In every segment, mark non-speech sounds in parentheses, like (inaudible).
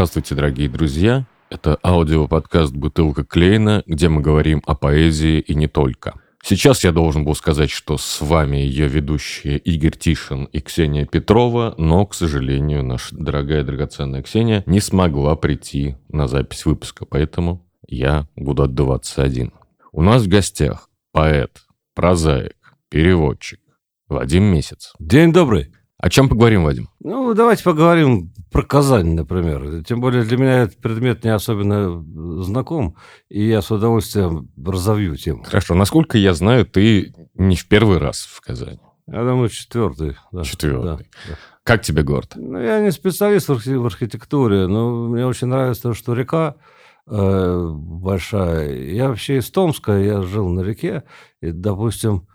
Здравствуйте, дорогие друзья. Это аудиоподкаст «Бутылка Клейна», где мы говорим о поэзии и не только. Сейчас я должен был сказать, что с вами ее ведущие Игорь Тишин и Ксения Петрова, но, к сожалению, наша дорогая драгоценная Ксения не смогла прийти на запись выпуска, поэтому я буду отдуваться один. У нас в гостях поэт, прозаик, переводчик Вадим Месяц. День добрый. О чем поговорим, Вадим? Ну, давайте поговорим про Казань, например. Тем более для меня этот предмет не особенно знаком, и я с удовольствием разовью тему. Хорошо. Насколько я знаю, ты не в первый раз в Казани. Я думаю, четвертый. Да. Четвертый. Да, да. Как тебе город? Ну, я не специалист в, архи- в архитектуре, но мне очень нравится то, что река э, большая. Я вообще из Томска, я жил на реке, и, допустим,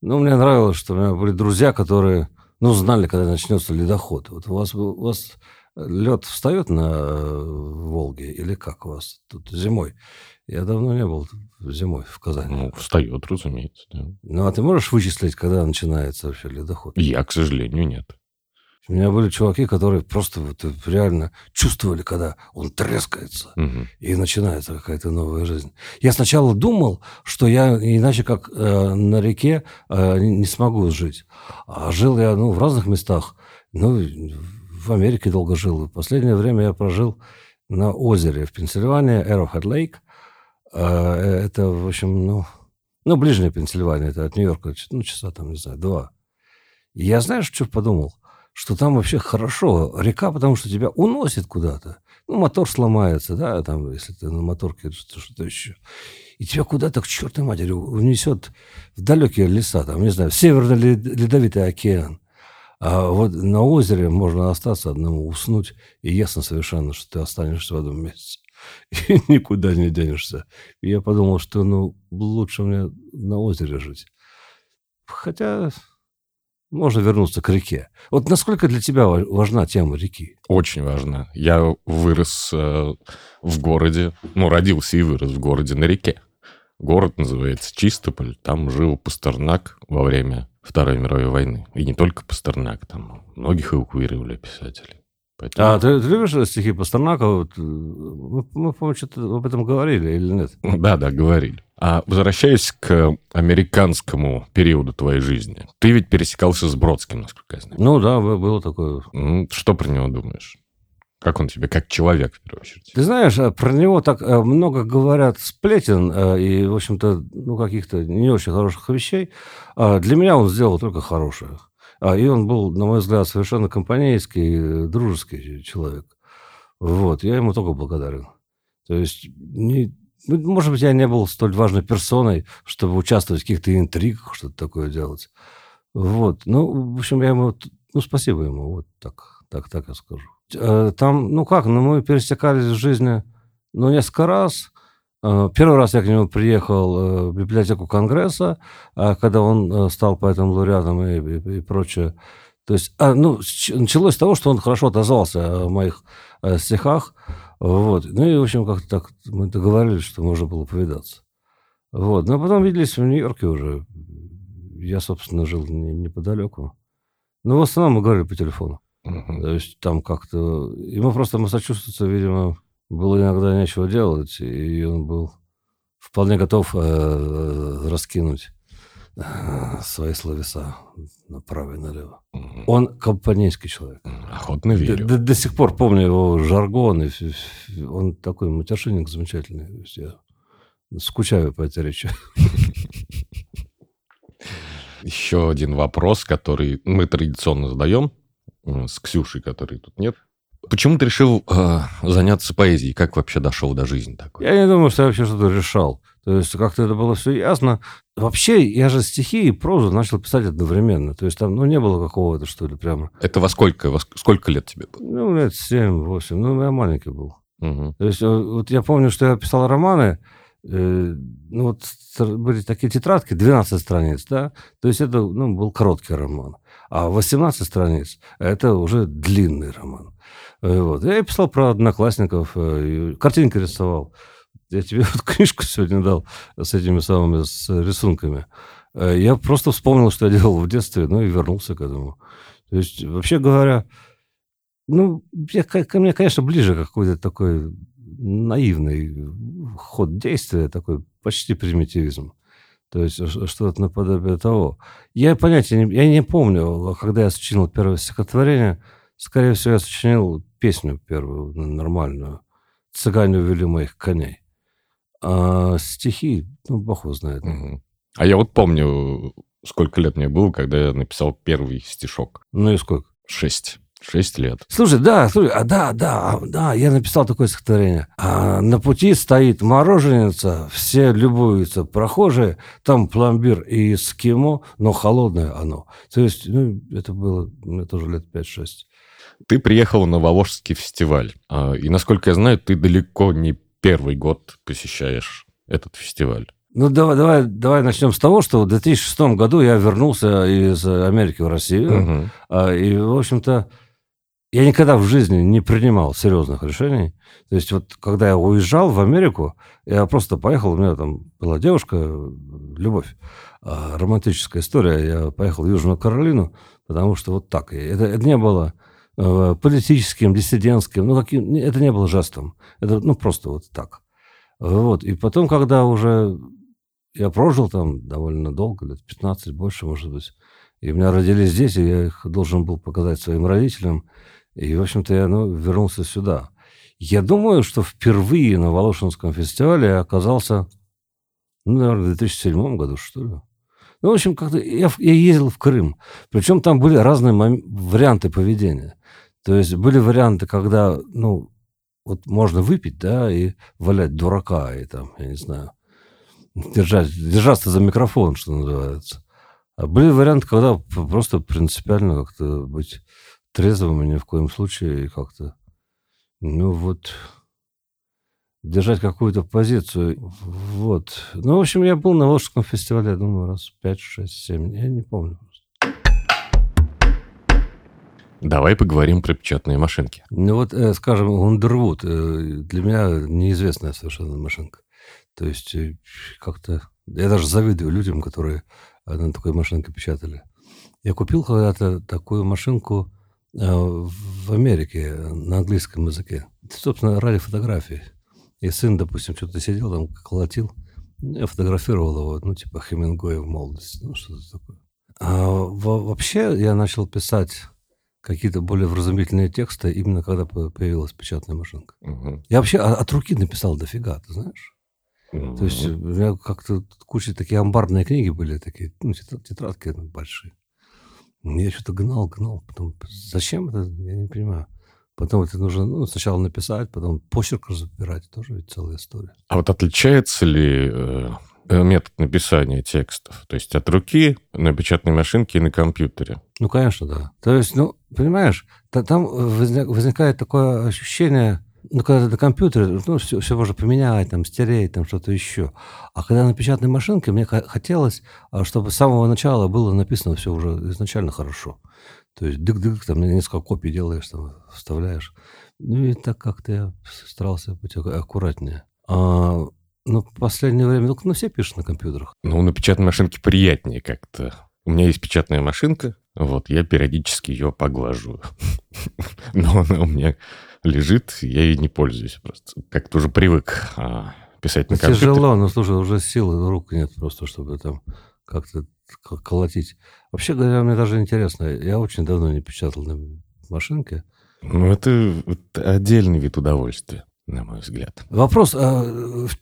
ну, мне нравилось, что у меня были друзья, которые, ну, знали, когда начнется ледоход. Вот у вас, у вас лед встает на э, Волге или как у вас тут зимой? Я давно не был зимой в Казани. Ну, встает, разумеется. да. Ну, а ты можешь вычислить, когда начинается вообще ледоход? Я, к сожалению, нет. У меня были чуваки, которые просто вот реально чувствовали, когда он трескается, Мгм. и начинается какая-то новая жизнь. Я сначала думал, что я иначе как э, на реке э, не смогу жить. А жил я ну, в разных местах. Ну, в Америке долго жил. В последнее время я прожил на озере в Пенсильвании, Arrowhead Lake. Э, Это, в общем, ну, ну, ближняя Пенсильвания, это от Нью-Йорка, ну, часа там, не знаю, два. И я, знаешь, что подумал? Что там вообще хорошо река, потому что тебя уносит куда-то. Ну, мотор сломается, да, там, если ты на моторке, что- что-то еще. И тебя куда-то к чертовой матери унесет в далекие леса, там, не знаю, в Северный лед- Ледовитый океан. А вот на озере можно остаться одному, уснуть, и ясно совершенно, что ты останешься в одном месте. (laughs) И никуда не денешься. И я подумал, что, ну, лучше мне на озере жить. Хотя можно вернуться к реке. Вот насколько для тебя ва- важна тема реки? Очень важно. Я вырос э, в городе, ну, родился и вырос в городе на реке. Город называется Чистополь. Там жил Пастернак во время Второй мировой войны. И не только Пастернак, там многих эвакуировали писателей. Поэтому... А ты, ты любишь стихи Пастернака? Вот, э, мы, мы, по-моему, что-то об этом говорили или нет? Да, да, говорили. А возвращаясь к американскому периоду твоей жизни, ты ведь пересекался с Бродским, насколько я знаю. Ну да, бы- было такое. Что про него думаешь? Как он тебе, как человек, в первую очередь? Ты знаешь, э, про него так э, много говорят сплетен э, и, в общем-то, ну, каких-то не очень хороших вещей. А Для меня он сделал только хорошее. А, И он был, на мой взгляд, совершенно компанейский, дружеский человек. Вот, я ему только благодарен. То есть, не- ну, может быть, я не был столь важной персоной, чтобы участвовать в каких-то интригах, что-то такое делать. Вот, ну, в общем, я ему, ну, спасибо ему, вот так, так, так я скажу. Э, Там, ну как, ну мы пересекались в жизни, ну, несколько раз. Э, Первый раз я к нему приехал э, в библиотеку Конгресса, а когда он стал поэтом-лауреатом и, и- и прочее. То есть, а, ну, началось с того, что он хорошо отозвался о моих стихах. Вот. Ну и, в общем, как-то так мы договорились, что можно было повидаться. Вот. Но потом виделись в Нью-Йорке уже. Я, собственно, жил не- неподалеку. Ну, в основном мы говорили по телефону. Мгм. То есть там как-то... Ему просто массачусетса, видимо, было иногда нечего делать, и он был вполне готов э, раскинуть э, (laughs) свои словеса направо и налево. Мгм. Он компанейский человек. Охотно верю. До, до сих пор помню его жаргон, и он такой матершинник замечательный. Я скучаю по этой речи. (laughs) Еще один вопрос, который мы традиционно задаем с Ксюшей, которой тут нет. Почему ты решил э, заняться поэзией? Как вообще дошел до жизни такой? Я не думаю, что я вообще что-то решал. То есть как-то это было все ясно. Вообще, я же стихи и прозу начал писать одновременно. То есть там, ну, не было какого-то, что ли, прямо... Это во сколько, во ск- сколько лет тебе было? Ну, лет 7-8. Ну, я маленький был. Мгм. То есть э, вот я помню, что я писал романы, э, ну, вот были такие тетрадки, 12 страниц, да? То есть это, ну, был короткий роман. А 18 страниц – это уже длинный роман. Вот. Я писал про одноклассников, картинки рисовал. Я тебе (laughs) вот книжку сегодня дал с этими самыми с рисунками. Я просто вспомнил, что я делал в детстве, ну и вернулся к этому. То есть, вообще говоря, ну, я, ко мне, конечно, ближе какой-то такой наивный ход действия, такой почти примитивизм. То есть что-то наподобие того. Я понятия не... Я не помню, когда я сочинил первое стихотворение, скорее всего, я сочинил песню первую, нормальную. «Цыгане увели моих коней». А стихи, ну, бог его знает. Угу. А я вот помню, сколько лет мне было, когда я написал первый стишок. Ну и сколько? Шесть. Шесть лет. Слушай, да, слушай, а да, да, да, я написал такое стихотворение. А, на пути стоит мороженица, все любуются прохожие, там пломбир и эскимо, но холодное оно. То есть, ну, это было, мне тоже лет 5-6. Ты приехал на Воложский фестиваль, а, и, насколько я знаю, ты далеко не первый год посещаешь этот фестиваль. Ну, давай, давай, давай начнем с того, что в 2006 году я вернулся из Америки в Россию. Угу. И, в общем-то, я никогда в жизни не принимал серьезных решений. То есть вот когда я уезжал в Америку, я просто поехал, у меня там была девушка, любовь, а, романтическая история. Я поехал в Южную Каролину, потому что вот так. Это, это не было политическим, диссидентским, ну, каким, это не было жестом. Это, ну, просто вот так. Вот. И потом, когда уже я прожил там довольно долго, лет 15, больше, может быть, и у меня родились дети, я их должен был показать своим родителям, и, в общем-то, я ну, вернулся сюда. Я думаю, что впервые на Волошинском фестивале я оказался, ну, наверное, в 2007 году, что ли. Ну, в общем, как-то я, я ездил в Крым. Причем там были разные мом... варианты поведения. То есть были варианты, когда, ну, вот можно выпить, да, и валять дурака, и там, я не знаю, держать, держаться за микрофон, что называется. А были варианты, когда просто принципиально как-то быть трезвым ни в коем случае как-то, ну вот, держать какую-то позицию. Вот. Ну, в общем, я был на Волжском фестивале, я думаю, раз 5, 6, 7. Я не помню. Давай поговорим про печатные машинки. Ну вот, э, скажем, Ундервуд э, для меня неизвестная совершенно машинка. То есть э, как-то... Я даже завидую людям, которые на такой машинке печатали. Я купил когда-то такую машинку в Америке на английском языке. Собственно, ради фотографии. И сын, допустим, что-то сидел там, колотил. Я фотографировал его, ну, типа Хемингуэй в молодости, ну, что-то такое. А вообще я начал писать какие-то более вразумительные тексты именно когда появилась печатная машинка. Угу. Я вообще от руки написал дофига, ты знаешь? Угу. То есть у меня как-то куча такие амбарные книги были, такие, ну, тетрадки большие. Я что-то гнал, гнал. Потом, зачем это? Я не понимаю. Потом это нужно ну, сначала написать, потом почерк разбирать. Тоже ведь целая история. А вот отличается ли э, э, метод написания текстов? То есть от руки на печатной машинке и на компьютере? Ну, конечно, да. То есть, ну, понимаешь, там возникает такое ощущение ну, когда ты на компьютере, ну, все, все можно поменять, там, стереть, там, что-то еще. А когда на печатной машинке, мне хотелось, а, чтобы с самого начала было написано все уже изначально хорошо. То есть дык-дык, там, несколько копий делаешь, там, вставляешь. Ну, и так как-то я старался быть аккуратнее. А, ну, в последнее время, ну, ну, все пишут на компьютерах. Ну, на печатной машинке приятнее как-то. У меня есть печатная машинка, вот, я периодически ее поглаживаю. (laughs) Но она у меня лежит, я ей не пользуюсь просто. Как-то уже привык а, писать на компьютере. Тяжело, но слушай, уже силы рук нет просто, чтобы там как-то колотить. Вообще говоря, мне даже интересно, я очень давно не печатал на машинке. Ну, это, это отдельный вид удовольствия на мой взгляд. Вопрос а,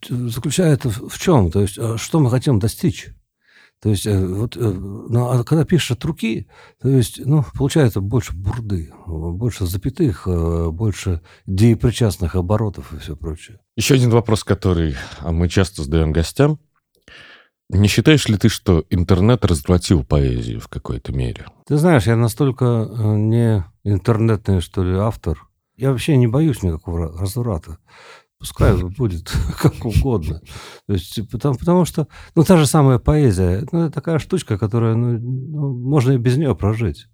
заключается в чем? То есть, а, что мы хотим достичь? То есть, э, вот, э, ну, а когда пишешь от руки, то есть, ну, получается больше бурды, больше запятых, э, больше деепричастных оборотов и все прочее. Еще один вопрос, который мы часто задаем гостям. Не считаешь ли ты, что интернет развратил поэзию в какой-то мере? Ты знаешь, я настолько не интернетный, что ли, автор. Я вообще не боюсь никакого разврата. Пускай (laughs) будет (laughs) как угодно. То есть, потому, потому что, ну, та же самая поэзия, ну, это такая штучка, которая, ну, ну, можно и без нее прожить.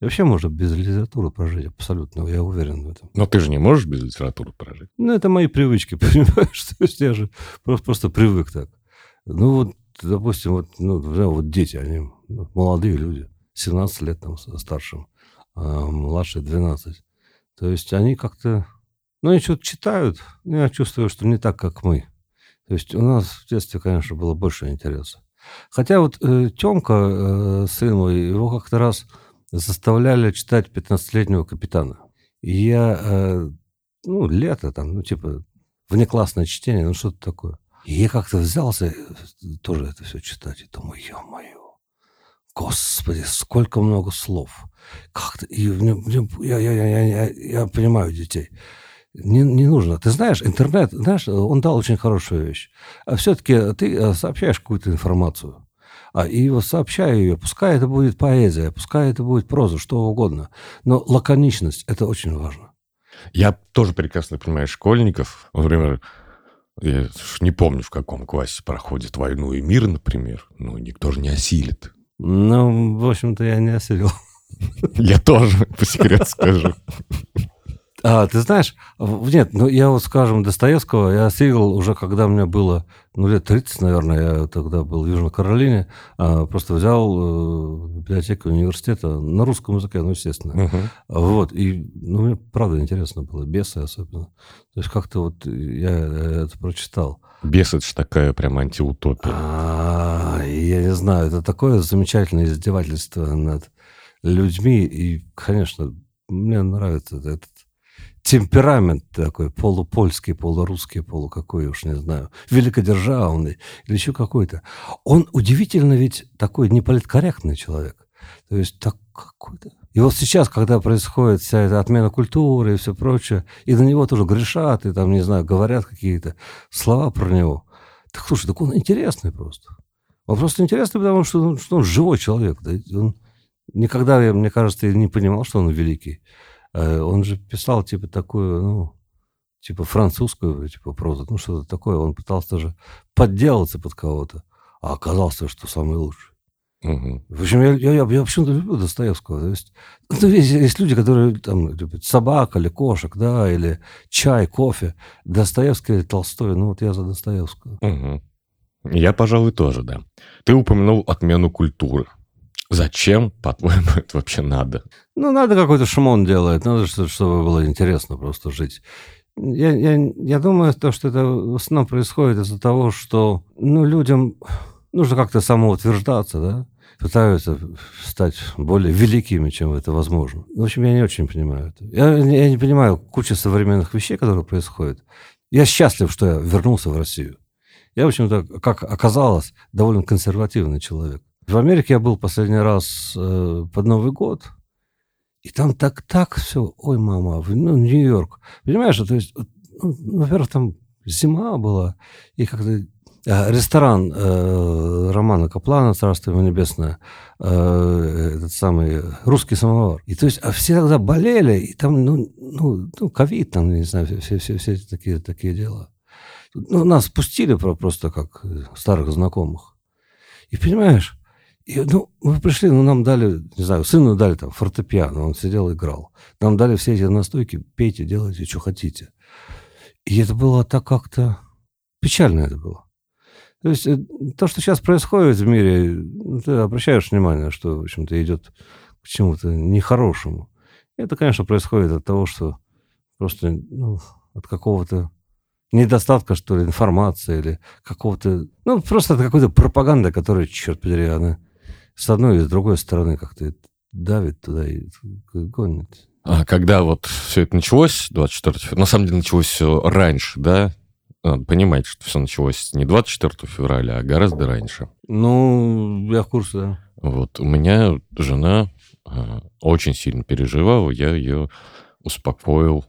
вообще можно без литературы прожить, абсолютно, я уверен в этом. Но ты же не можешь без литературы прожить. Ну, это мои привычки, (laughs) понимаешь? То есть я же просто, просто привык так. Ну, вот, допустим, вот, ну, вот дети, они ну, молодые люди, 17 лет там старшим, а младшие 12. То есть они как-то, ну, они что-то читают, я чувствую, что не так, как мы. То есть у нас в детстве, конечно, было больше интереса. Хотя вот э, Тёмка, э, сын мой, его как-то раз заставляли читать 15-летнего капитана. И я, э, ну, лето там, ну, типа, внеклассное чтение, ну, что-то такое. И я как-то взялся тоже это все читать, и думаю, ё-моё, господи, сколько много слов. Как-то, и мне, мне, я, я, я, я, я понимаю детей. Не, не нужно. Ты знаешь, интернет, знаешь, он дал очень хорошую вещь. А все-таки ты э, сообщаешь какую-то информацию. А, и вот сообщаю ее. Пускай это будет поэзия, пускай это будет проза, что угодно. Но лаконичность – это очень важно. Я тоже прекрасно понимаю школьников. Например, я не помню, в каком классе проходит «Войну и мир», например. Ну, никто же не осилит. Ну, в общем-то, я не осилил. Я тоже, по секрету скажу. А, ты знаешь, нет, ну я вот, скажем, Достоевского я осилил уже, когда мне было, ну, лет 30, наверное, я тогда был в Южной Каролине, а, просто взял э, библиотеку университета на русском языке, ну, естественно. Uh-huh. Вот, и, ну, мне правда интересно было, бесы особенно. То есть как-то вот я это прочитал. Бес это же такая прям антиутопия. А, я не знаю, это такое замечательное издевательство над людьми, и, конечно, мне нравится этот темперамент такой, полупольский, полурусский, полукакой, уж не знаю, великодержавный или еще какой-то. Он удивительно ведь такой неполиткорректный человек. То есть так какой-то... И вот сейчас, когда происходит вся эта отмена культуры и все прочее, и на него тоже грешат, и там, не знаю, говорят какие-то слова про него. Так слушай, так он интересный просто. Он просто интересный, потому что, ну, что он живой человек. Да? Он никогда, мне кажется, не понимал, что он великий. Э, он же писал, типа, такую, ну, типа, французскую, типа, прозу, ну, что-то такое. Он пытался тоже подделаться под кого-то, а оказался, что самый лучший. Угу. В общем, я, я, я, я почему-то люблю Достоевского. То есть, ну, есть, есть люди, которые там любят собак или кошек, да, или чай, кофе. Достоевский или Толстой. Ну, вот я за Достоевского. Угу. Я, пожалуй, тоже, да. Ты упомянул отмену культуры. Зачем, по-твоему, (laughs) это вообще надо? Ну, надо какой-то шумон делать, надо, чтобы было интересно просто жить. Я, я, я думаю, то, что это в основном происходит из-за того, что ну, людям нужно как-то самоутверждаться, да, пытаются стать более великими, чем это возможно. В общем, я не очень понимаю это. Я, я не понимаю кучу современных вещей, которые происходят. Я счастлив, что я вернулся в Россию. Я, в общем-то, как оказалось, довольно консервативный человек. В Америке я был последний раз э, под Новый год, и там так-так все, ой, мама, ну, Нью-Йорк. Понимаешь, то есть, ну, во-первых, там зима была, и как-то э, ресторан э, Романа Каплана, Царство его небесное, э, этот самый русский самовар. И то есть, а все тогда болели, и там, ну, ну, ну ковид, там, не знаю, все, все, все такие, такие дела. Ну, нас пустили просто как старых знакомых. И понимаешь, и, ну, мы пришли, ну, нам дали, не знаю, сыну дали там фортепиано, он сидел играл. Нам дали все эти настойки, пейте, делайте, что хотите. И это было так как-то... Печально это было. То есть э, то, что сейчас происходит в мире, ну, ты обращаешь внимание, что, в общем-то, идет к чему-то нехорошему. Это, конечно, происходит от того, что просто ну, от какого-то недостатка, что ли, информации или какого-то... Ну, просто от какой-то пропаганды, которая, черт подери, она с одной и с другой стороны как-то давит туда и гонит. А когда вот все это началось, 24 февраля, на самом деле началось все раньше, да? Надо понимать, что все началось не 24 февраля, а гораздо раньше. Ну, я в курсе, да. Вот, у меня жена э, очень сильно переживала, я ее успокоил,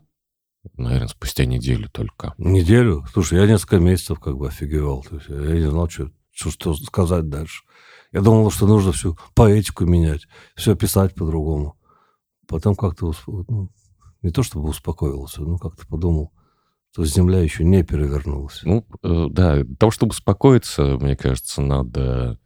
наверное, спустя неделю только. Неделю? Слушай, я несколько месяцев как бы офигевал. То есть я не знал, что, что, что сказать дальше. Я думал, что нужно всю поэтику менять, все писать по-другому. Потом как-то, ну, не то чтобы успокоился, но как-то подумал, что земля еще не перевернулась. Ну, э, да, для того, чтобы успокоиться, мне кажется, надо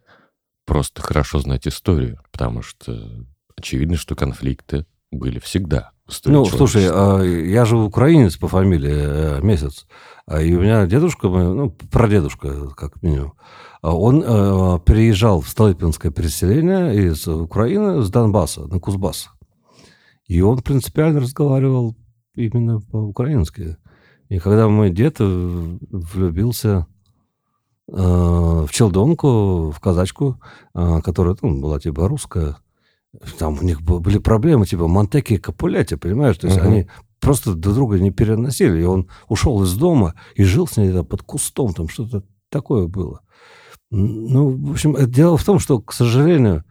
просто хорошо знать историю, потому что очевидно, что конфликты были всегда. Ну, слушай, а я же украинец по фамилии э, Месяц, а и у меня дедушка, ну, прадедушка, как минимум, а он э, переезжал в Столыпинское переселение из Украины, с Донбасса, на Кузбасс. И он принципиально разговаривал именно по-украински. И когда мой дед влюбился э, в челдонку, в казачку, э, которая ну, была типа русская, там у них были проблемы, типа Монтеки и Капуляти, понимаешь? То есть uh-huh. они просто друг друга не переносили. И он ушел из дома и жил с ней там, под кустом, там что-то такое было. Ну, в общем, дело в том, что, к сожалению,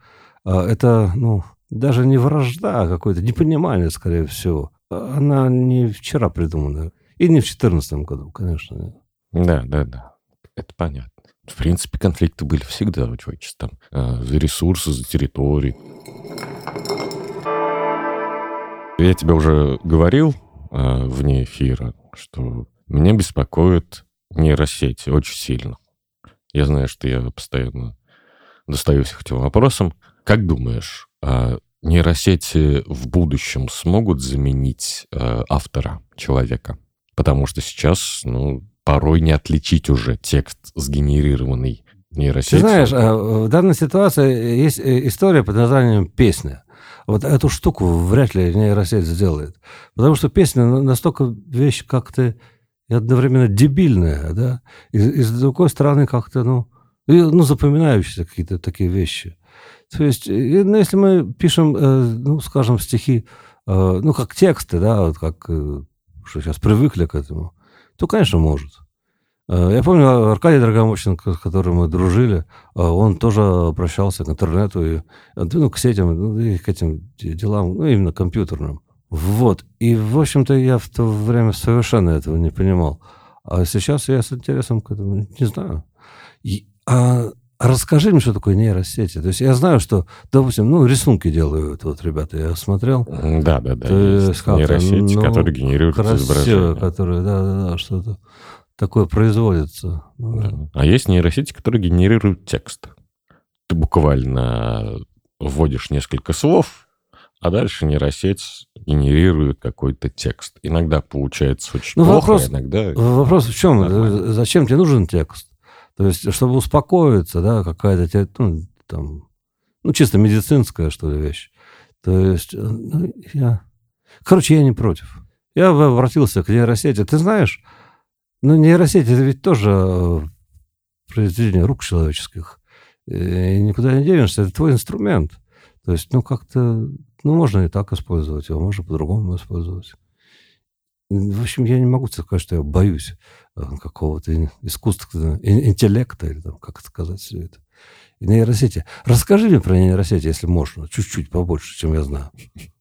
а, это, ну, даже не вражда, а какое-то непонимание, скорее всего. Она не вчера придумана. И не в 2014 году, конечно. Да, да, да. Это понятно. В принципе, конфликты были всегда у человечества. За ресурсы, за территории. Я тебе уже говорил э, вне эфира, что меня беспокоит нейросети очень сильно. Я знаю, что я постоянно достаюсь этим вопросам. Как думаешь, э, нейросети в будущем смогут заменить э, автора, человека? Потому что сейчас, ну, порой не отличить уже текст, сгенерированный нейросетью. Ты знаешь, э, в данной ситуации есть э, история под названием «Песня». Вот эту штуку вряд ли нейросеть сделает. Потому что песня настолько вещь как-то одновременно дебильная, да, и, и с другой стороны как-то, ну, ну, запоминающиеся какие-то такие вещи. То есть, ну, если мы пишем, э, ну, скажем, стихи, ну, как тексты, да, вот как, что сейчас привыкли к этому, то, конечно, может. Э, я помню Аркадий Драгомощенко, с которым мы дружили, э, он тоже обращался к интернету и ну, к сетям, ну, и к этим делам, ну, именно компьютерным. Вот. И, в общем-то, я в то время совершенно этого не понимал. А сейчас я с интересом к этому не знаю. И, а расскажи мне, что такое нейросети. То есть я знаю, что, допустим, ну, рисунки делают вот ребята, я смотрел. Да, да, да. Есть нейросети, ну, которые генерируют изображение. которые, да, да, да, что-то такое производится. Ну, да. А есть нейросети, которые генерируют текст. Ты буквально вводишь несколько слов, а дальше нейросеть генерирует какой-то текст. Иногда получается очень ну, плохо, вопрос, иногда... Вопрос в чем? Нормально. Зачем тебе нужен текст? То есть, чтобы успокоиться, да, какая-то, ну, там, ну, чисто медицинская, что ли, вещь. То есть, ну, я... Короче, я не против. Я обратился к нейросети. Ты знаешь, ну, нейросеть это ведь тоже э, произведение рук человеческих. И никуда не денешься, это твой инструмент. То есть, ну, как-то, ну, можно и так использовать его, можно по-другому использовать. В общем, я не могу сказать, что я боюсь э, какого-то искусственного интеллекта, или там, как это сказать, все это. И нейросети. Расскажи мне про нейросети, если можно, чуть-чуть побольше, чем я знаю. (laughs)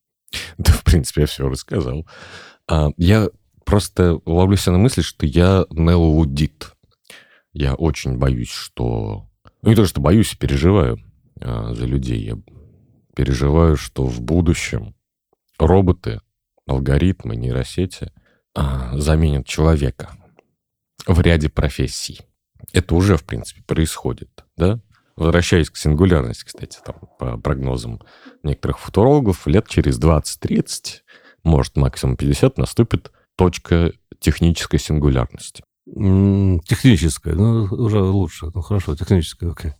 Да, в принципе, я все рассказал. А, я просто ловлюсь на мысли, что я неллудит. Я очень боюсь, что... Ну, не то, что боюсь, переживаю а, за людей. Я переживаю, что в будущем роботы, алгоритмы, нейросети а, заменят человека в ряде профессий. Это уже, в принципе, происходит, да? Возвращаясь к сингулярности, кстати, там, по прогнозам некоторых футурологов, лет через 20-30, может, максимум 50, наступит точка технической сингулярности. Техническая, ну, уже лучше. Ну, хорошо, техническая, окей.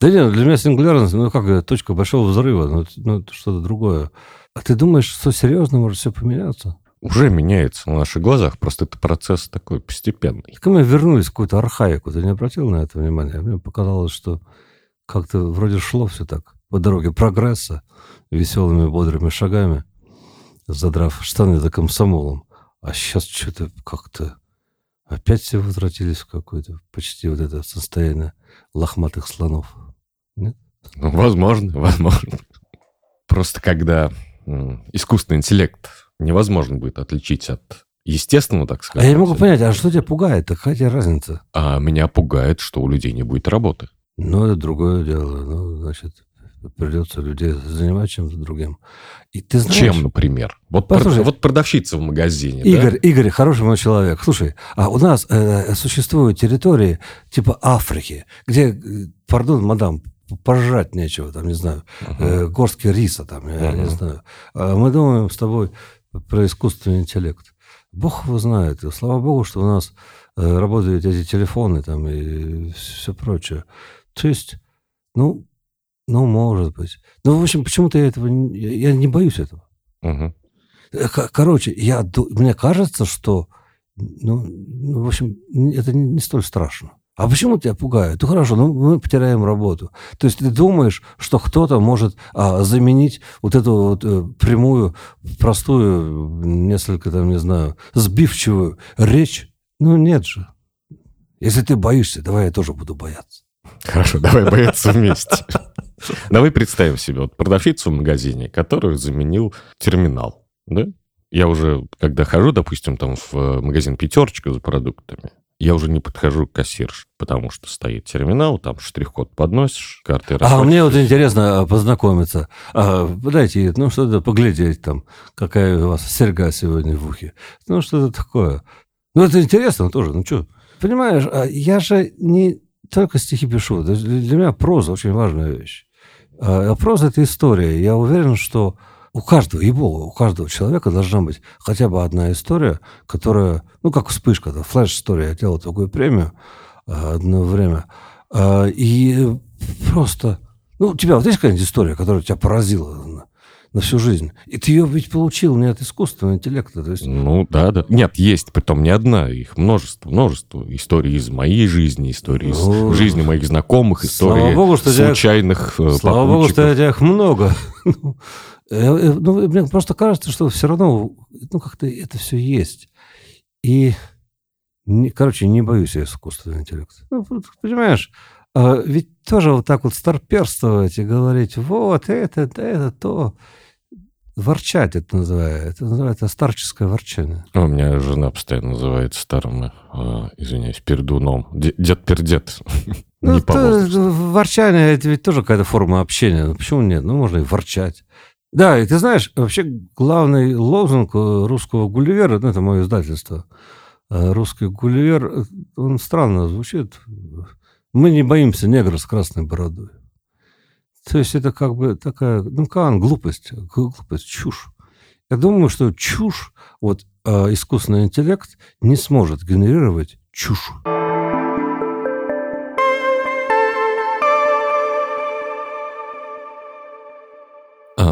Да нет, для меня сингулярность, ну, как точка большого взрыва, ну, ну что-то другое. А ты думаешь, что серьезно может все поменяться? Уже меняется на наших глазах, просто это процесс такой постепенный. Как мы вернулись в какую-то архаику, ты не обратил на это внимания? Мне показалось, что как-то вроде шло все так по дороге прогресса, веселыми бодрыми шагами, задрав штаны за комсомолом. А сейчас что-то как-то опять все возвратились в какое-то почти вот это состояние лохматых слонов. Нет? Ну, возможно, возможно. Просто когда искусственный интеллект невозможно будет отличить от естественного, так сказать. А я не могу понять, а что тебя пугает? Какая тебе разница? А меня пугает, что у людей не будет работы. Ну, это другое дело. Ну, значит, придется людей занимать чем-то другим. И ты знаешь, Чем, например? Вот, Послушай, прод, вот продавщица в магазине. Игорь, да? Игорь, хороший мой человек. Слушай, а у нас э, существуют территории типа Африки, где, пардон, мадам, пожрать нечего, там, не знаю, uh-huh. горстки риса, там, я uh-huh. не знаю. А мы думаем с тобой про искусственный интеллект. Бог его знает. И слава Богу, что у нас э, работают эти телефоны там и все прочее. То есть, ну, ну, может быть. Ну, в общем, почему-то я этого... Я не боюсь этого. Угу. Короче, я, мне кажется, что... Ну, ну, в общем, это не столь страшно. А почему тебя пугают? Ну хорошо, ну мы потеряем работу. То есть ты думаешь, что кто-то может а, заменить вот эту вот э, прямую, простую, несколько там, не знаю, сбивчивую речь? Ну нет же. Если ты боишься, давай я тоже буду бояться. Хорошо, давай бояться вместе. Давай представим себе вот продавщицу в магазине, который заменил терминал, да? Я уже, когда хожу, допустим, там в магазин «Пятерочка» за продуктами, я уже не подхожу к кассирше, потому что стоит терминал, там штрих-код подносишь, карты А мне вот интересно а, познакомиться. А, дайте, ну, что-то поглядеть там, какая у вас серьга сегодня в ухе. Ну, что-то такое. Ну, это интересно тоже, ну, что? Понимаешь, а я же не только стихи пишу. Для меня проза очень важная вещь. А проза — это история. Я уверен, что у каждого, и бога, у каждого человека должна быть хотя бы одна история, которая, ну, как вспышка, да, флеш-история. Я делал такую премию а, одно время. А, и просто... Ну, у тебя вот есть какая-нибудь история, которая тебя поразила на, на всю жизнь? И ты ее ведь получил не от искусственного интеллекта. То есть... Ну, да, да. Нет, есть, притом не одна, их множество, множество. Истории из моей жизни, истории ну, из жизни моих знакомых, истории Богу, что случайных тебя, Слава Богу, что этих много. Э, (laughs) э, ну, мне просто кажется, что все равно, ну, как-то это все есть. И, не, короче, не боюсь я искусственного интеллекта. Ну, понимаешь, а ведь тоже вот так вот старперствовать и говорить, вот это, это, то, ворчать это называется. Это называется старческое ворчание. У меня жена постоянно называет старым, э, извиняюсь, пердуном. Дед-пердед. (laughs) Ну, то, ворчание это ведь тоже какая-то форма общения. Ну, почему нет? Ну, можно и ворчать. Да, и ты знаешь, вообще главный лозунг э, русского Гулливера, ну, это мое издательство, э, русский Гулливер, э, он странно звучит. Мы не боимся негра с красной бородой. То есть это как бы такая, ну, кан, глупость, глупость, чушь. Я думаю, что чушь, вот искусственный интеллект не сможет генерировать чушь.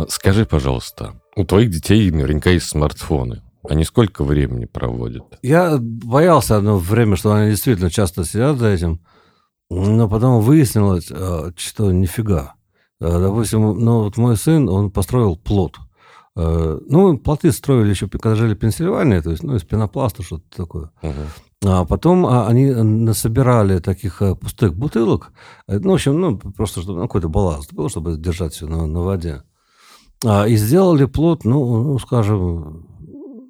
А, скажи, пожалуйста, у твоих детей наверняка есть смартфоны. Они сколько времени проводят? Я боялся одно время, что они действительно часто сидят за этим, но потом выяснилось, а, что нифига. А, допустим, ну вот мой сын, он построил плод. Ну, плоты строили еще, когда жили в Пенсильвании, то есть, ну, из пенопласта что-то такое. Угу. А потом они насобирали таких пустых бутылок, э, ну, в общем, ну, просто чтобы ну, какой-то балласт был, чтобы держать все на, на воде. А, и сделали плод, ну, ну скажем,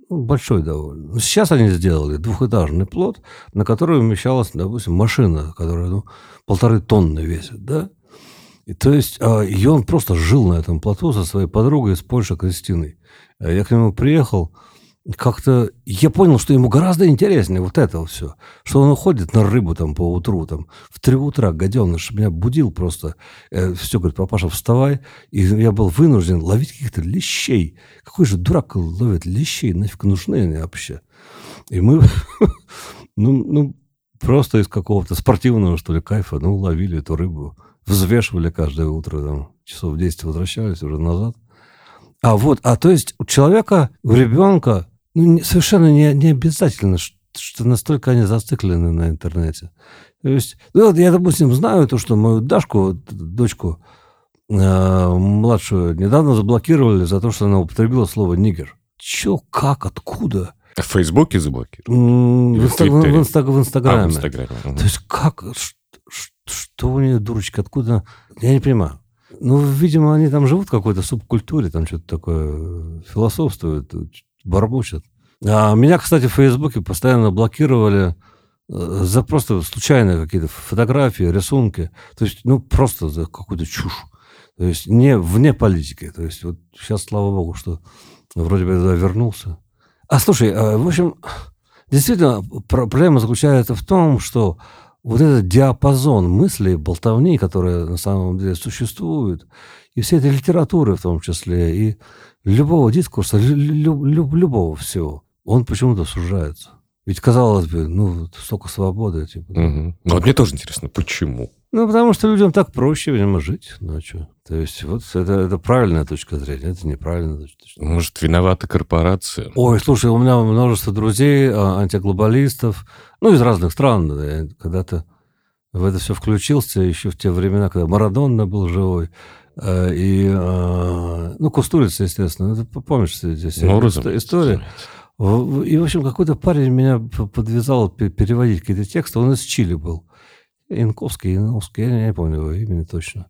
ну, большой довольно. Сейчас они сделали двухэтажный плод, на который умещалась, допустим, машина, которая ну, полторы тонны весит, да? И то есть, а, и он просто жил на этом плоту со своей подругой из Польши Кристиной. Я к нему приехал, как-то я понял, что ему гораздо интереснее вот это все. Что он уходит на рыбу там по утру, там, в три утра, гаденыш, меня будил просто. Э, все, говорит, папаша, вставай. И я был вынужден ловить каких-то лещей. Какой же дурак ловит лещей? Нафиг нужны они вообще? И мы, (laughs) ну, ну, просто из какого-то спортивного, что ли, кайфа, ну, ловили эту рыбу. Взвешивали каждое утро, там, часов в 10 возвращались уже назад. А вот, а то есть у человека, у ребенка ну, совершенно не, не обязательно, что, настолько они зациклены на интернете. То есть, ну, вот я, допустим, знаю то, что мою Дашку, дочку э, младшую, недавно заблокировали за то, что она употребила слово «нигер». Че, как, откуда? В Фейсбуке заблокировали? В, в, инста- в, инста- в Инстаграме. А, в Инстаграме. Угу. То есть как, что, что у нее, дурочка, откуда? Я не понимаю. Ну, видимо, они там живут в какой-то субкультуре, там что-то такое философствуют, бормочет. А меня, кстати, в Фейсбуке постоянно блокировали э, за просто случайные какие-то фотографии, рисунки. То есть, ну, просто за какую-то чушь. То есть, не вне политики. То есть, вот сейчас, слава богу, что вроде бы я вернулся. А слушай, а, в общем, действительно, проблема заключается в том, что вот этот диапазон мыслей, болтовни, которая на самом деле существует, и всей этой литературы в том числе, и любого дискурса, люб, люб, любого всего, он почему-то сужается. Ведь, казалось бы, ну, столько свободы. Типа, угу. Ну, вот мне тоже интересно, почему? Ну, потому что людям так проще, видимо, жить. Ну, что? То есть, вот это, это правильная точка зрения, это неправильная точка зрения. Может, виновата корпорация? Ой, слушай, у меня множество друзей, а, антиглобалистов, ну, из разных стран. Я когда-то в это все включился, еще в те времена, когда Марадонна был живой. Э, и, а, ну, Кустурица, естественно. Ты помнишь здесь ну, история? И, в общем, какой-то парень меня подвязал переводить какие-то тексты. Он из Чили был. Янковский, Яновский, я не помню его имени точно.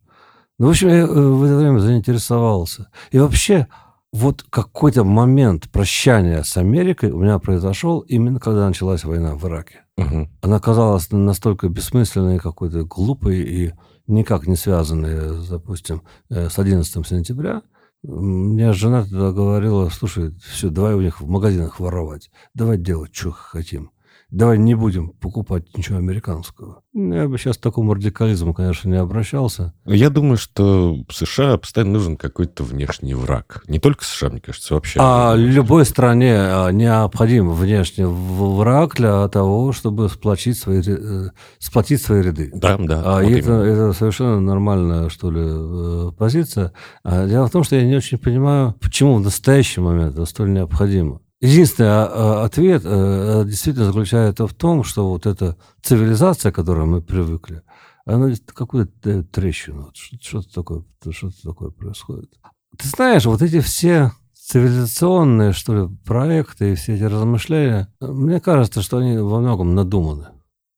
Ну, в общем, я э, в это время заинтересовался. И вообще, вот какой-то момент прощания с Америкой у меня произошел именно когда началась война в Ираке. Угу. Она казалась настолько бессмысленной, какой-то глупой и никак не связанной, допустим, э, с 11 сентября. Мне жена тогда говорила, слушай, все, давай у них в магазинах воровать, давай делать, что хотим давай не будем покупать ничего американского. Я бы сейчас к такому радикализму, конечно, не обращался. Я думаю, что США постоянно нужен какой-то внешний враг. Не только США, мне кажется, вообще. А любой стране а, необходим внешний враг для того, чтобы сплотить свои, э, сплотить свои ряды. Да, да. А вот это, это совершенно нормальная, что ли, э, позиция. А дело в том, что я не очень понимаю, почему в настоящий момент это столь необходимо. Единственный а, а, ответ э, действительно заключается в том, что вот эта цивилизация, к которой мы привыкли, она какую-то трещину. Что-то такое, что-то такое происходит. Ты знаешь, вот эти все цивилизационные, что ли, проекты и все эти размышления, мне кажется, что они во многом надуманы.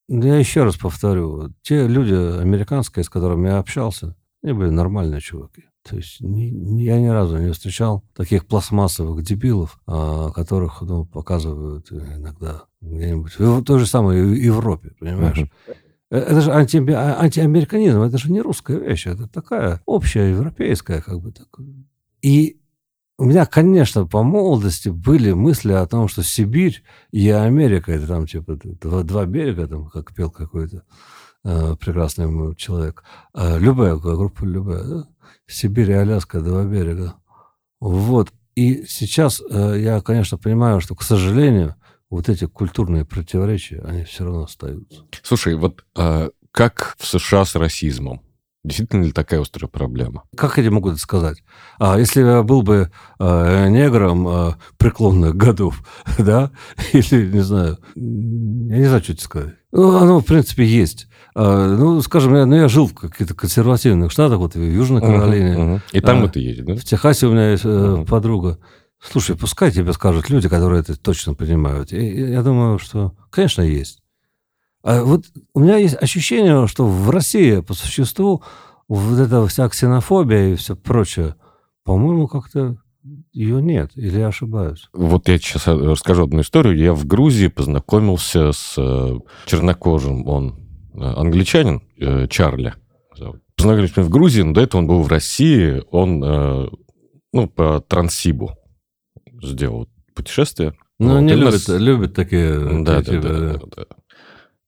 Я еще раз повторю, те люди американские, с которыми я общался, они были нормальные чуваки. То есть ни, я ни разу не встречал таких пластмассовых дебилов, а, которых ну, показывают иногда где-нибудь в той же самой Европе, понимаешь? Uh-huh. Это же анти, антиамериканизм, это же не русская вещь, это такая общая европейская, как бы так. И у меня, конечно, по молодости были мысли о том, что Сибирь и Америка, это там типа два, два берега, там, как пел какой-то э, прекрасный человек. Э, любая группа, любая, да? Сибирь и Аляска, два берега. Вот. И сейчас э, я, конечно, понимаю, что, к сожалению, вот эти культурные противоречия, они все равно остаются. Слушай, вот э, как в США с расизмом? Действительно ли такая острая проблема? Как я могу это сказать? А, если я был бы э, негром э, преклонных годов, (laughs) да, (laughs) или, не знаю, я не знаю, что тебе сказать. Ну, оно, в принципе, есть. А, ну, скажем, я, ну, я жил в каких-то консервативных штатах, вот в Южной Каролине. Uh-huh, uh-huh. И там а, это есть, да? В Техасе у меня есть uh-huh. подруга. Слушай, пускай тебе скажут люди, которые это точно понимают. И, я думаю, что, конечно, есть. А вот у меня есть ощущение, что в России по существу вот эта вся ксенофобия и все прочее, по-моему, как-то ее нет, или я ошибаюсь? Вот я сейчас расскажу одну историю. Я в Грузии познакомился с э, чернокожим, он э, англичанин, э, Чарли. Познакомились мы в Грузии, но до этого он был в России, он ну, по Транссибу сделал путешествие. Ну, вот, они любят, нас... любят такие... Да, такие, да, да, да, да.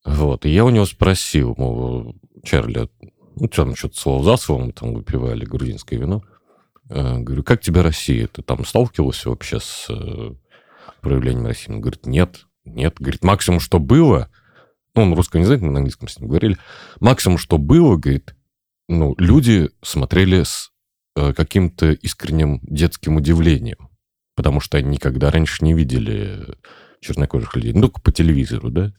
Вот, и я у него спросил, мол, Чарли, ну, там, что-то слово за словом, там выпивали грузинское вино. Э, говорю, как тебе Россия? Ты там сталкивался вообще с э, проявлением России? Он говорит, нет, нет. Говорит, максимум, что было, ну, он русского не знает, мы на английском с ним говорили, максимум, что было, говорит, ну, люди смотрели с э, каким-то искренним детским удивлением, потому что они никогда раньше не видели чернокожих людей, ну, по телевизору, да?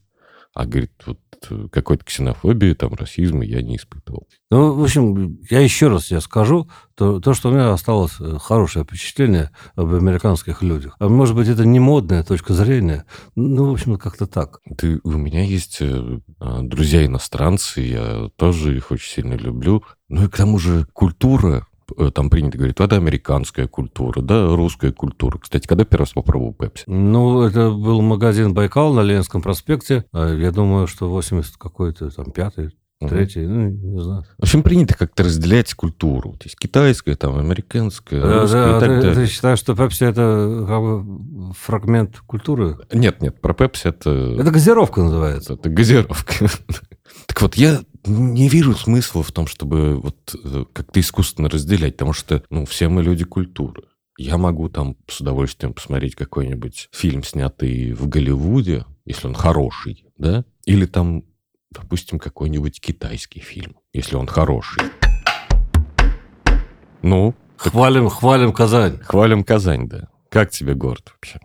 А, говорит, вот э, какой-то ксенофобии, там, расизма я не испытывал. Ну, в общем, я еще раз тебе скажу, то, то, что у меня осталось э, хорошее впечатление об американских людях. А может быть, это не модная точка зрения, ну, в общем, как-то так. Ты, у меня есть э, а, друзья-иностранцы, я тоже их очень сильно люблю. Ну и к тому же культура там принято говорить, это американская культура, да, русская культура. Кстати, когда первый раз попробовал Пепси? Ну, это был магазин «Байкал» на Ленинском проспекте. А я думаю, что 80 какой-то, там, пятый, Третий, ну, не знаю. В общем, принято как-то разделять культуру. То есть китайская, там, американская, да, русская да, и так ты, далее. Ты считаешь, что Пепси это как бы фрагмент культуры? Нет, нет, про Пепси это... Это газировка называется. Это газировка. (laughs) Так вот, я не вижу смысла в том, чтобы вот э, как-то искусственно разделять, потому что, ну, все мы люди культуры. Я могу там с удовольствием посмотреть какой-нибудь фильм, снятый в Голливуде, если он хороший, да, или там, допустим, какой-нибудь китайский фильм, если он хороший. Ну, Хвалим, хвалим Казань. хвалим Казань, да. Как тебе город вообще?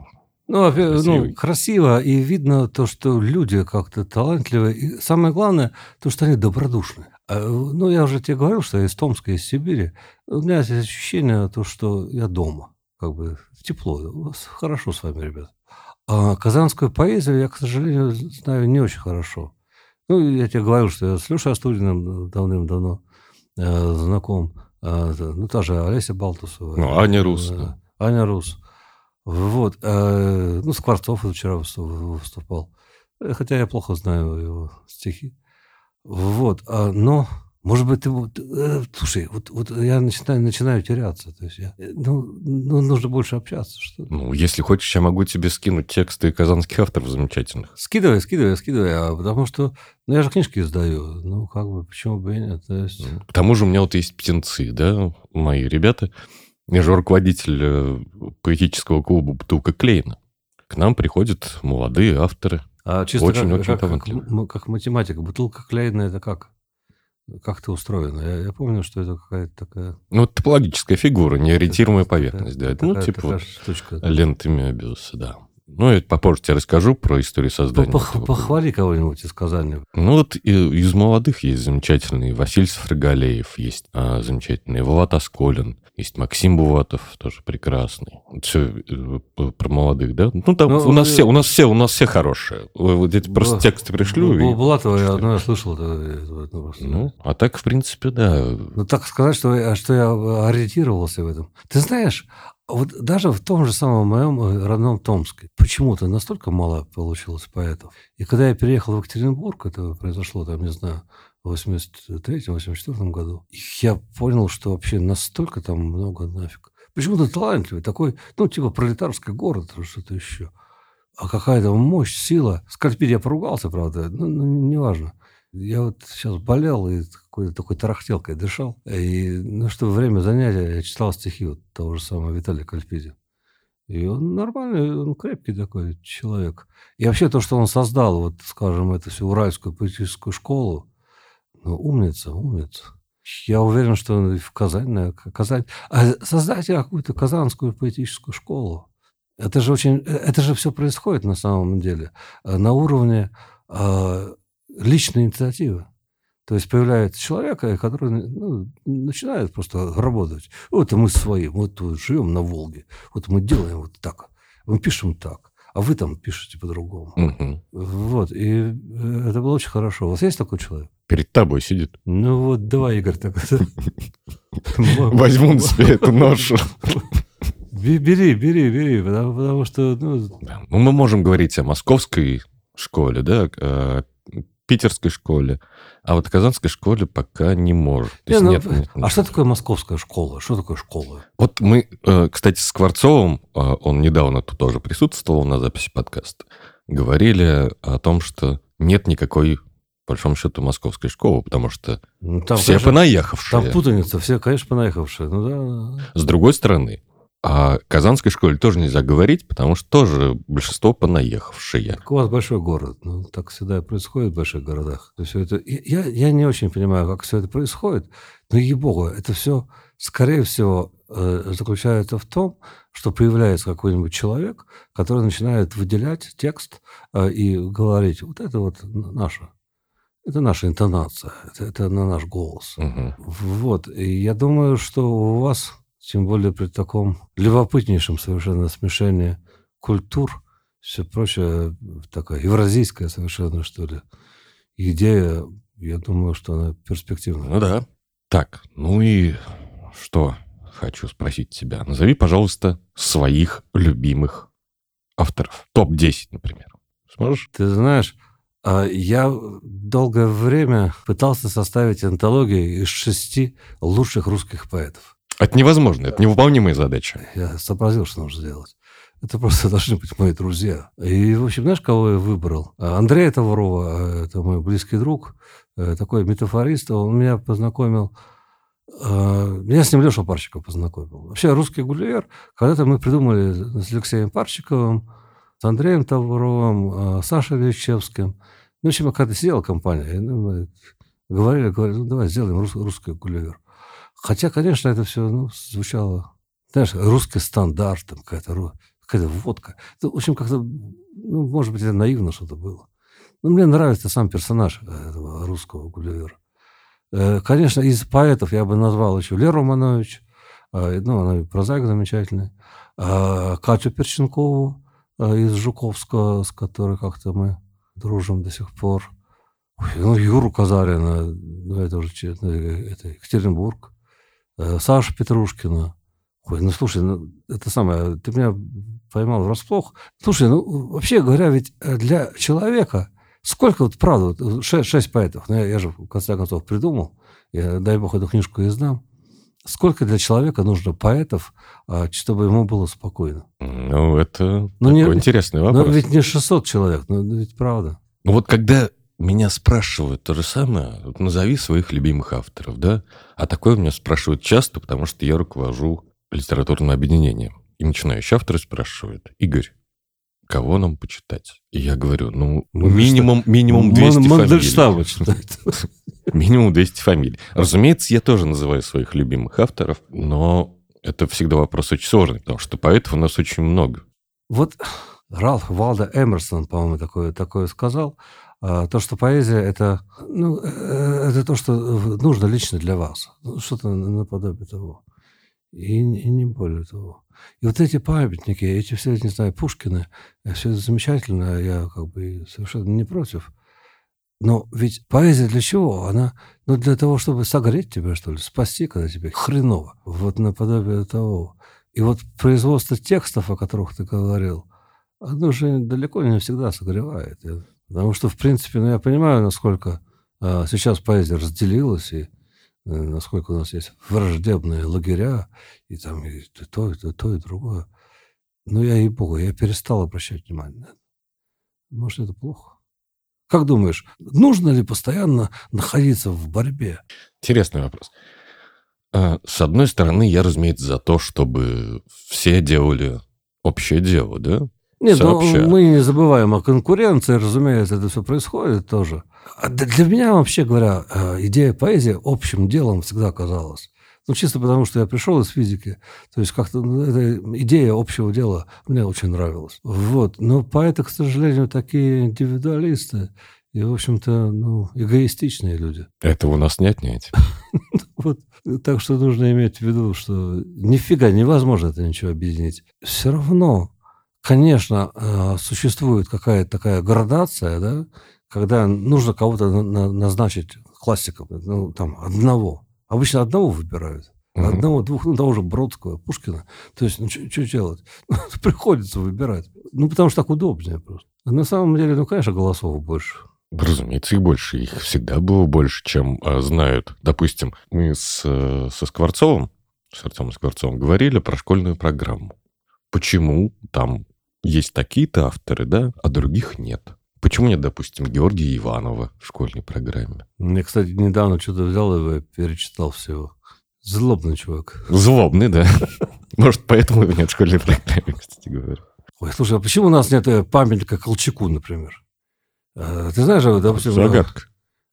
Ну, во-первых, Красивый. ну, красиво, и видно то, что люди как-то талантливые. И самое главное, то, что они добродушны. А, Ну, я уже тебе говорил, что я из Томска, из Сибири. У меня есть ощущение, то, что я дома. Как бы тепло. Хорошо с вами, ребят. А казанскую поэзию я, к сожалению, знаю не очень хорошо. Ну, я тебе говорил, что я с Лешей Астудиным давным-давно э, знаком. Да, ну, та же Олеся Балтусова. Ну, Аня Рус, Э, да. Аня Рус. Вот. э, ну, Скворцов вчера выступ- выступал. Э, Хотя я плохо знаю его стихи. Вот. а, но, может быть, ты... э, слушай, вот, вот я начинаю, начинаю теряться. То есть я, э, ну, ну, нужно больше общаться, что ли. Ну, если хочешь, я могу тебе скинуть тексты казанских авторов замечательных. Скидывай, скидывай, скидывай. А потому что... Ну, я же книжки издаю. Ну, как бы, почему бы и нет? То есть... К тому же у меня вот есть птенцы, да, мои ребята. Я же руководитель э, поэтического клуба «Бутылка Клейна». К нам приходят молодые авторы. А чисто Очень, как, очень как, как, талантливо. м- как математика. Бутылка клеена это как? Как это устроено? Я, я помню, что это какая-то такая... Ну, топологическая фигура, неориентируемая поверхность, да. Это, ну, типа вот штучка. лента Мебиуса, да. Ну, я попозже тебе расскажу про историю создания. Пох-. Похвали кого-нибудь из Казани. Ну, вот и- из молодых есть замечательный Василий Фрагалеев, есть а, замечательный Влад Асколин, есть Максим Буватов, тоже прекрасный. Все про молодых, да? Ну, там Ну, у нас э, все, у нас все, у нас все хорошие. Вот эти просто Бу- тексты пришлю. Бу- и- Булатова я одно я слышал. это- это- просто. Ну, а так, в принципе, да. Ну, так сказать, что, я- что я ориентировался в этом. Ты знаешь, вот даже в том же самом моем э, родном Томске почему-то настолько мало получилось поэтов. И когда я переехал в Екатеринбург, это произошло там, не знаю, в 83-84 году, я понял, что вообще настолько там много нафиг. Почему-то талантливый, такой, ну, типа пролетарский город что-то еще. А какая-то мощь, сила. Скальпид я поругался, правда, ну, ну, неважно. Я вот сейчас болел и какой-то такой тарахтелкой дышал. И, ну, что время занятия я читал стихи вот того же самого Виталия Кальпиди. И он нормальный, он крепкий такой человек. И вообще то, что он создал, вот, скажем, эту всю уральскую поэтическую школу, ну, умница, умница. Я уверен, что он в Казань, Казань. А создать какую-то казанскую поэтическую школу. Это же очень, э, это же все происходит на самом деле э, на уровне э, личной инициативы. То есть появляется человек, э, который ну, начинает просто работать. Вот мы свои, вот живем на Волге, вот мы делаем вот так, мы пишем так, а вы там пишете по-другому. Мгм. Вот, и э, это было очень хорошо. У вас есть такой человек? Перед тобой сидит. Ну вот, давай, Игорь, так. (laughs) Возьму на себя эту ношу. Бе- Бери, бери, бери, потому, потому что, ну. Ну, мы можем говорить о московской школе, да, о питерской школе, а вот казанской школе пока не может. Не, ну, нет, нет, а нет. что такое московская школа? Что такое школа? Вот мы, э, кстати, с Скворцовым, э, он недавно тут тоже присутствовал на записи подкаста, говорили о том, что нет никакой, по большому счету, московской школы, потому что Ну, там, все конечно, понаехавшие. Там путаница, все, конечно, понаехавшие. Ну да. С другой стороны, о казанской школе тоже нельзя говорить, потому что тоже большинство понаехавшие. Так у вас большой город. Ну, так всегда происходит в больших городах. Есть это, я, я не очень понимаю, как все это происходит, но, ей-богу, это все, скорее всего, э, заключается в том, что появляется какой-нибудь человек, который начинает выделять текст э, и говорить, вот это вот наше. Это наша интонация, это, это на наш голос. Мгм. Вот, и я думаю, что у вас, тем более при таком любопытнейшем совершенно смешении культур, все прочее, такая евразийская совершенно, что ли, идея, я думаю, что она перспективная. Ну да. Так, ну и что хочу спросить тебя. Назови, пожалуйста, своих любимых авторов. Топ-10, например. Сможешь? Ты знаешь, а, я долгое время пытался составить антологию из шести лучших русских поэтов. Это невозможно, это невыполнимая задача. Я сообразил, что нужно сделать. Это просто (laughs) должны быть мои друзья. И, в общем, знаешь, кого я выбрал? Андрея Товарова, это мой близкий друг, такой метафорист. Он меня познакомил меня с ним Леша Парчиков познакомил. Вообще русский гулливер, когда-то мы придумали с Алексеем Парчиковым, с Андреем Тавровым, Сашей Лещевским. Ну, в общем, когда сидела компания, ну, мы говорили, говорили, ну, давай сделаем рус, русский гулливер. Хотя, конечно, это все ну, звучало, знаешь, русский стандарт, там какая-то какая водка. Это, в общем, как-то, ну, может быть, это наивно что-то было. Но мне нравится сам персонаж этого русского гулливера. Э, конечно, из поэтов я бы назвал еще Леру Романович, э, ну, она прозаик замечательный, э, Катю Перченкову из Жуковского, с которой как-то мы дружим до сих пор. Ну, Юру Казарина, ну, это уже ну, это Екатеринбург. Саша Петрушкина. Ой, ну, слушай, ну, это самое, ты меня поймал врасплох. Слушай, ну, вообще говоря, ведь для человека Сколько, вот правда, шесть, шесть поэтов, ну, я, я же в конце концов придумал, я, дай бог эту книжку издам. Сколько для человека нужно поэтов, а, чтобы ему было спокойно? Ну, это ну, не, интересный ну, вопрос. Ну, ведь не 600 человек, ну, ведь правда. Ну, вот когда меня спрашивают то же самое, вот назови своих любимых авторов, да? А такое меня спрашивают часто, потому что я руковожу литературным объединением. И начинающие авторы спрашивают, Игорь, кого нам почитать? И я говорю, ну, минимум, минимум 200 фамилий. (laughs) Минимум 200 фамилий. Разумеется, я тоже называю своих любимых авторов, но это всегда вопрос очень сложный, потому что поэтов у нас очень много. Вот Ралф Валда Эмерсон, по-моему, такое, такое сказал. А, то, что поэзия это, ну, э, это то, что нужно лично для вас. Ну, что-то наподобие того. И, и не более того. И вот эти памятники, эти все, не знаю, Пушкины, э, все это замечательно, я как бы совершенно не против. Но ведь поэзия для чего? Она, ну, для того, чтобы согреть тебя, что ли, спасти, когда тебе хреново. Вот наподобие того. И вот производство текстов, о которых ты говорил, оно же далеко не всегда согревает. Потому что, в принципе, ну, я понимаю, насколько а, сейчас поэзия разделилась, и Э, насколько у нас есть враждебные лагеря, и там и то, и то, то, и другое. Но я, и богу, я перестал обращать внимание на это. Может, это плохо? Как думаешь, нужно ли постоянно находиться в борьбе? Интересный вопрос. А, с одной стороны, я, разумеется, за то, чтобы все делали общее дело, да? Нет, ну, мы не забываем о конкуренции, разумеется, это все происходит тоже. А для меня, вообще говоря, э, идея поэзии общим делом всегда казалась. Ну, чисто потому, что я пришел из физики. То есть как-то ну, эта идея общего дела мне очень нравилась. Вот. Но поэты, к сожалению, такие индивидуалисты и, в общем-то, ну, эгоистичные люди. Это у нас не отнять. (laughs) Вот. Так что нужно иметь в виду, что нифига невозможно это ничего объединить. Все равно, конечно, э, существует какая-то такая градация, да, когда нужно кого-то назначить классиком, ну, там, одного. Обычно одного выбирают. Угу. Одного, двух, ну, того же Бродского, Пушкина. То есть, ну, что делать? (laughs) Приходится выбирать. Ну, потому что так удобнее просто. А на самом деле, ну, конечно, голосов больше. Разумеется, их больше. Их всегда было больше, чем а, знают. Допустим, мы с, э, со Скворцовым, с Артемом Скворцовым говорили про школьную программу. Почему там есть такие-то авторы, да, а других нет? Почему нет, допустим, Георгия Иванова в школьной программе? Мне, кстати, недавно что-то взял и перечитал всего. Злобный чувак. Злобный, да. (laughs) Может, поэтому его нет в школьной программе, кстати говоря. Ой, слушай, а почему у нас нет э, памятника Колчаку, например? А, ты знаешь, допустим... Загадка.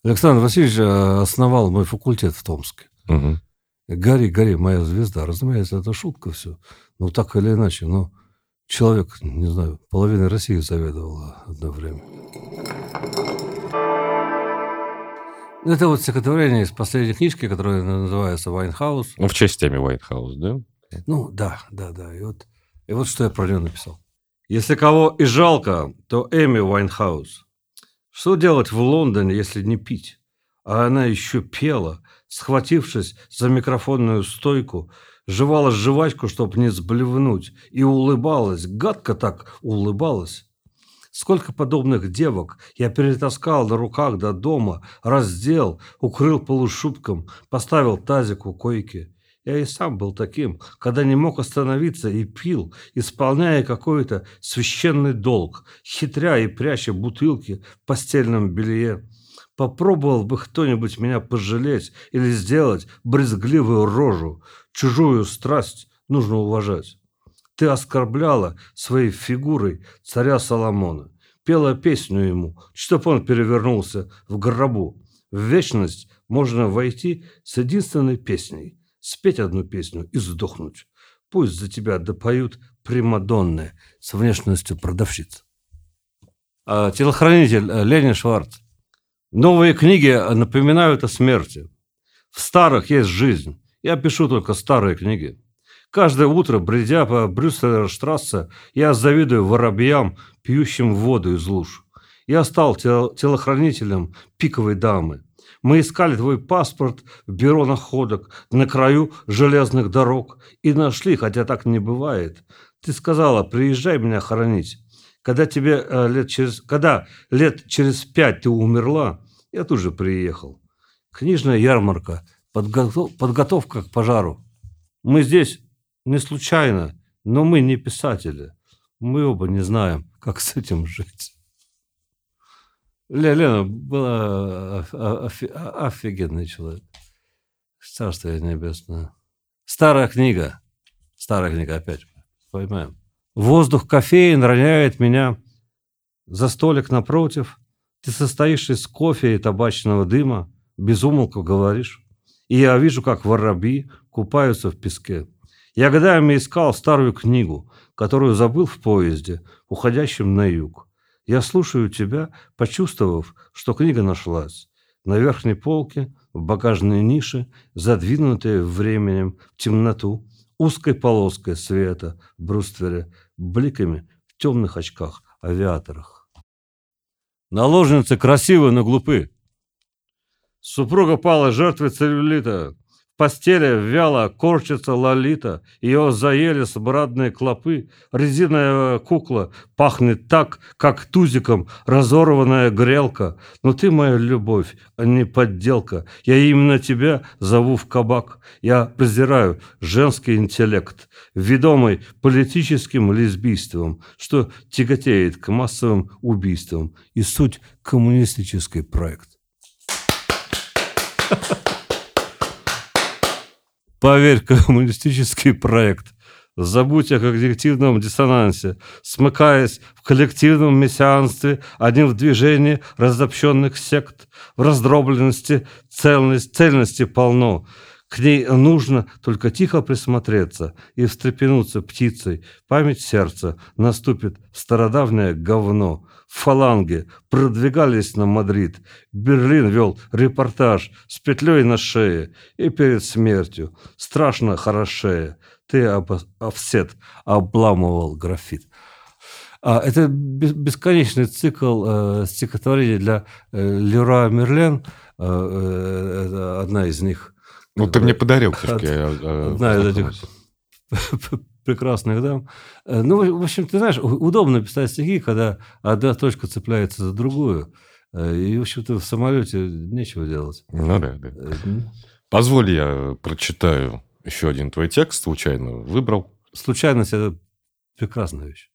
Александр Васильевич э, основал мой факультет в Томске. Угу. Гори, гори, моя звезда. Разумеется, это шутка все. Ну, так или иначе, но человек, не знаю, половина России заведовала одно время. Это вот стихотворение из последней книжки, которая называется «Вайнхаус». Ну, в честь темы «Вайнхаус», да? Ну, да, да, да. И вот, и вот что я про нее написал. Если кого и жалко, то Эми Вайнхаус. Что делать в Лондоне, если не пить? А она еще пела, схватившись за микрофонную стойку, жевала жвачку, чтобы не сблевнуть, и улыбалась, гадко так улыбалась. Сколько подобных девок я перетаскал на руках до дома, раздел, укрыл полушубком, поставил тазик у койки. Я и сам был таким, когда не мог остановиться и пил, исполняя какой-то священный долг, хитря и пряча бутылки в постельном белье. Попробовал бы кто-нибудь меня пожалеть или сделать брезгливую рожу. Чужую страсть нужно уважать. Ты оскорбляла своей фигурой царя Соломона, пела песню ему, чтоб он перевернулся в гробу. В вечность можно войти с единственной песней, спеть одну песню и сдохнуть. Пусть за тебя допоют примадонны с внешностью продавщиц. А, телохранитель э, Ленин Шварц. Новые книги напоминают о смерти. В старых есть жизнь. Я пишу только старые книги. Каждое утро, бредя по Брюсселерштрассе, я завидую воробьям, пьющим воду из луж. Я стал телохранителем пиковой дамы. Мы искали твой паспорт в бюро находок на краю железных дорог и нашли, хотя так не бывает. Ты сказала, приезжай меня хоронить. Когда тебе э, лет через, когда лет через пять ты умерла, я тут же приехал. Книжная ярмарка, подготов, подготовка к пожару. Мы здесь не случайно, но мы не писатели. Мы оба не знаем, как с этим жить. Лена была офигенный человек. Царство небесное. Старая книга. Старая книга опять. Поймаем. Воздух кофеин роняет меня за столик напротив. Ты состоишь из кофе и табачного дыма. Без умолку говоришь. И я вижу, как воробьи купаются в песке. Я годами искал старую книгу, которую забыл в поезде, уходящем на юг. Я слушаю тебя, почувствовав, что книга нашлась. На верхней полке, в багажной нише, задвинутая временем в темноту, узкой полоской света в бруствере, бликами в темных очках авиаторах. Наложницы красивы, но глупы. Супруга пала жертвой целлюлита постели вяло корчится лолита, ее заели смрадные клопы, резиновая кукла пахнет так, как тузиком разорванная грелка. Но ты моя любовь, а не подделка. Я именно тебя зову в кабак. Я презираю женский интеллект, ведомый политическим лесбийством, что тяготеет к массовым убийствам и суть коммунистический проект. Ha ha ha. Поверь, (laughs) коммунистический проект. Забудь о коллективном диссонансе, смыкаясь в коллективном мессианстве, один в движении разобщенных сект, в раздробленности цельность, цельности полно. К ней нужно только тихо присмотреться и встрепенуться птицей. Память сердца наступит стародавнее говно фаланги продвигались на Мадрид. Берлин вел репортаж с петлей на шее и перед смертью. Страшно хорошея. Ты, офсет, обламывал графит. А, это бесконечный цикл э, стихотворений для э, Леруа Мерлен. Э, э, одна из них. Ну, ты мне подарил книжки. Одна из этих (laughs) прекрасных дам. Э, ну, в общем, ты знаешь, удобно писать стихи, когда одна точка цепляется за другую. Э, и, в общем-то, в самолете нечего делать. Ну да, да. Э, Позволь, я прочитаю еще один твой текст, случайно выбрал. Случайность – это прекрасная вещь.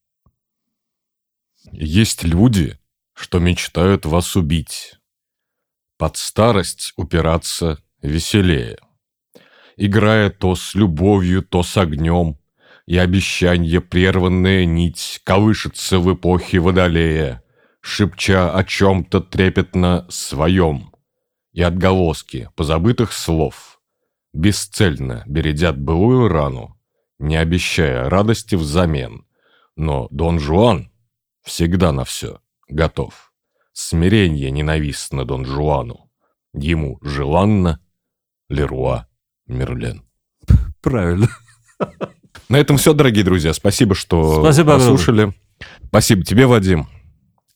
Есть люди, что мечтают вас убить. Под старость упираться веселее. Играя то с любовью, то с огнем, и обещанье прерванная нить колышется в эпохе Водолея, шепча о чем-то трепетно своем, и отголоски позабытых слов бесцельно бередят былую рану, не обещая радости взамен. Но Дон Жуан всегда на все готов. Смирение ненавистно Дон Жуану. Ему желанно Леруа Мерлен. Правильно. (laughs) На этом все, дорогие друзья. Спасибо, что Спасибо послушали. Спасибо тебе, Вадим.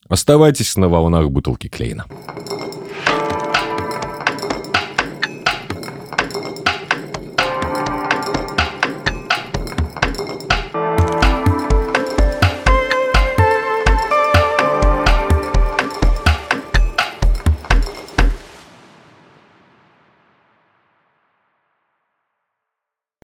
Оставайтесь на волнах бутылки Клейна.